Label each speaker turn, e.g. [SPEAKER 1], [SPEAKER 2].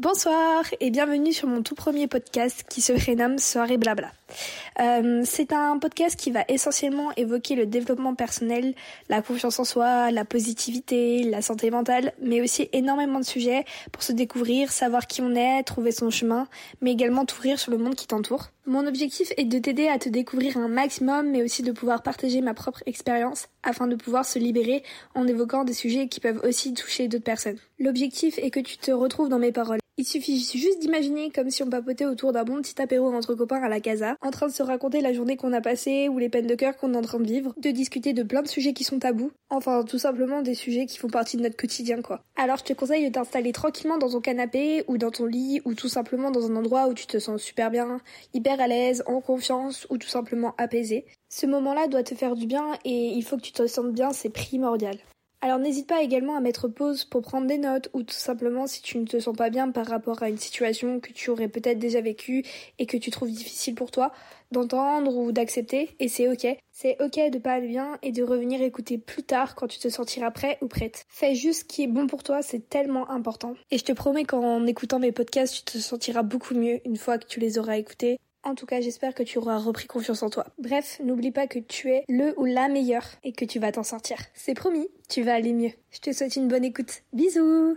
[SPEAKER 1] Bonsoir et bienvenue sur mon tout premier podcast qui se prénomme Soirée Blabla. Euh, c'est un podcast qui va essentiellement évoquer le développement personnel, la confiance en soi, la positivité, la santé mentale, mais aussi énormément de sujets pour se découvrir, savoir qui on est, trouver son chemin, mais également t'ouvrir sur le monde qui t'entoure. Mon objectif est de t'aider à te découvrir un maximum, mais aussi de pouvoir partager ma propre expérience afin de pouvoir se libérer en évoquant des sujets qui peuvent aussi toucher d'autres personnes. L'objectif est que tu te retrouves dans mes paroles. Il suffit juste d'imaginer comme si on papotait autour d'un bon petit apéro entre copains à la casa, en train de se raconter la journée qu'on a passée ou les peines de cœur qu'on est en train de vivre, de discuter de plein de sujets qui sont tabous, enfin tout simplement des sujets qui font partie de notre quotidien quoi. Alors je te conseille de t'installer tranquillement dans ton canapé ou dans ton lit ou tout simplement dans un endroit où tu te sens super bien, hyper à l'aise, en confiance ou tout simplement apaisé. Ce moment-là doit te faire du bien et il faut que tu te sentes bien, c'est primordial. Alors n'hésite pas également à mettre pause pour prendre des notes ou tout simplement si tu ne te sens pas bien par rapport à une situation que tu aurais peut-être déjà vécue et que tu trouves difficile pour toi d'entendre ou d'accepter et c'est ok. C'est ok de pas aller bien et de revenir écouter plus tard quand tu te sentiras prêt ou prête. Fais juste ce qui est bon pour toi, c'est tellement important. Et je te promets qu'en écoutant mes podcasts, tu te sentiras beaucoup mieux une fois que tu les auras écoutés en tout cas, j'espère que tu auras repris confiance en toi. Bref, n'oublie pas que tu es le ou la meilleure et que tu vas t'en sortir. C'est promis, tu vas aller mieux. Je te souhaite une bonne écoute. Bisous